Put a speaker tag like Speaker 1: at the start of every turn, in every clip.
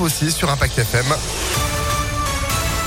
Speaker 1: aussi sur Impact FM.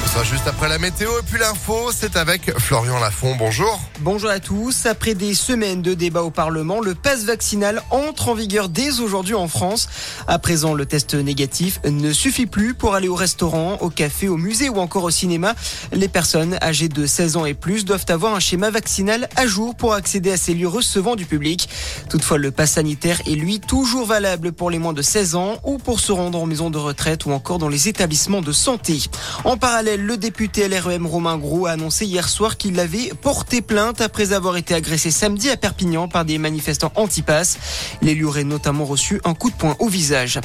Speaker 1: Juste après la météo et puis l'info, c'est avec Florian Lafont. Bonjour.
Speaker 2: Bonjour à tous. Après des semaines de débats au Parlement, le pass vaccinal entre en vigueur dès aujourd'hui en France. À présent, le test négatif ne suffit plus pour aller au restaurant, au café, au musée ou encore au cinéma. Les personnes âgées de 16 ans et plus doivent avoir un schéma vaccinal à jour pour accéder à ces lieux recevant du public. Toutefois, le pass sanitaire est lui toujours valable pour les moins de 16 ans ou pour se rendre en maison de retraite ou encore dans les établissements de santé. En parallèle, le député LREM Romain Gros a annoncé hier soir qu'il avait porté plainte après avoir été agressé samedi à Perpignan par des manifestants anti-pass. L'élu aurait notamment reçu un coup de poing au visage.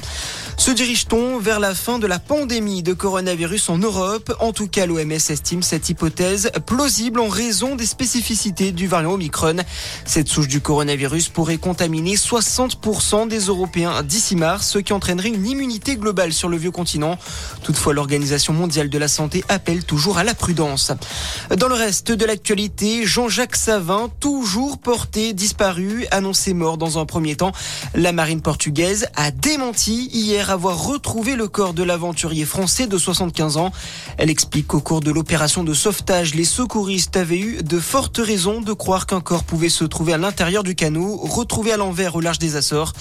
Speaker 2: Se dirige-t-on vers la fin de la pandémie de coronavirus en Europe? En tout cas, l'OMS estime cette hypothèse plausible en raison des spécificités du variant Omicron. Cette souche du coronavirus pourrait contaminer 60% des Européens d'ici mars, ce qui entraînerait une immunité globale sur le vieux continent. Toutefois, l'Organisation mondiale de la santé appelle toujours à la prudence. Dans le reste de l'actualité, Jean-Jacques Savin, toujours porté disparu, annoncé mort dans un premier temps. La marine portugaise a démenti hier avoir retrouvé le corps de l'aventurier français de 75 ans. Elle explique qu'au cours de l'opération de sauvetage, les secouristes avaient eu de fortes raisons de croire qu'un corps pouvait se trouver à l'intérieur du canot, retrouvé à l'envers au large des Açores.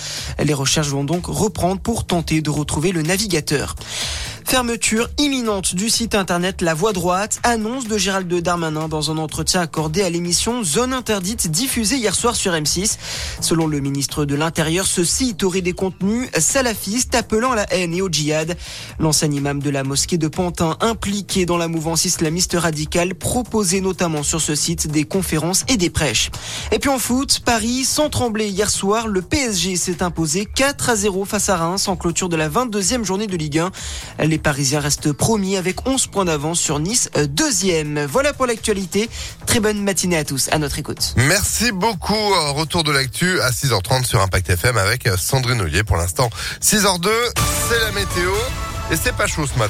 Speaker 2: Les recherches vont donc reprendre pour tenter de retrouver le navigateur. Fermeture imminente du site internet La Voix droite, annonce de Gérald Darmanin dans un entretien accordé à l'émission Zone interdite diffusée hier soir sur M6. Selon le ministre de l'Intérieur, ce site aurait des contenus salafistes appelant à la haine et au djihad. L'ancien imam de la mosquée de Pantin, impliqué dans la mouvance islamiste radicale, proposait notamment sur ce site des conférences et des prêches. Et puis en foot, Paris, sans trembler hier soir, le PSG s'est imposé 4 à 0 face à Reims en clôture de la 22e journée de Ligue 1. Les Parisiens restent promis avec 11 points d'avance sur Nice, euh, deuxième. Voilà pour l'actualité. Très bonne matinée à tous. À notre écoute.
Speaker 1: Merci beaucoup. Retour de l'actu à 6h30 sur Impact FM avec Sandrine Ollier pour l'instant. 6h02, c'est la météo et c'est pas chaud ce matin.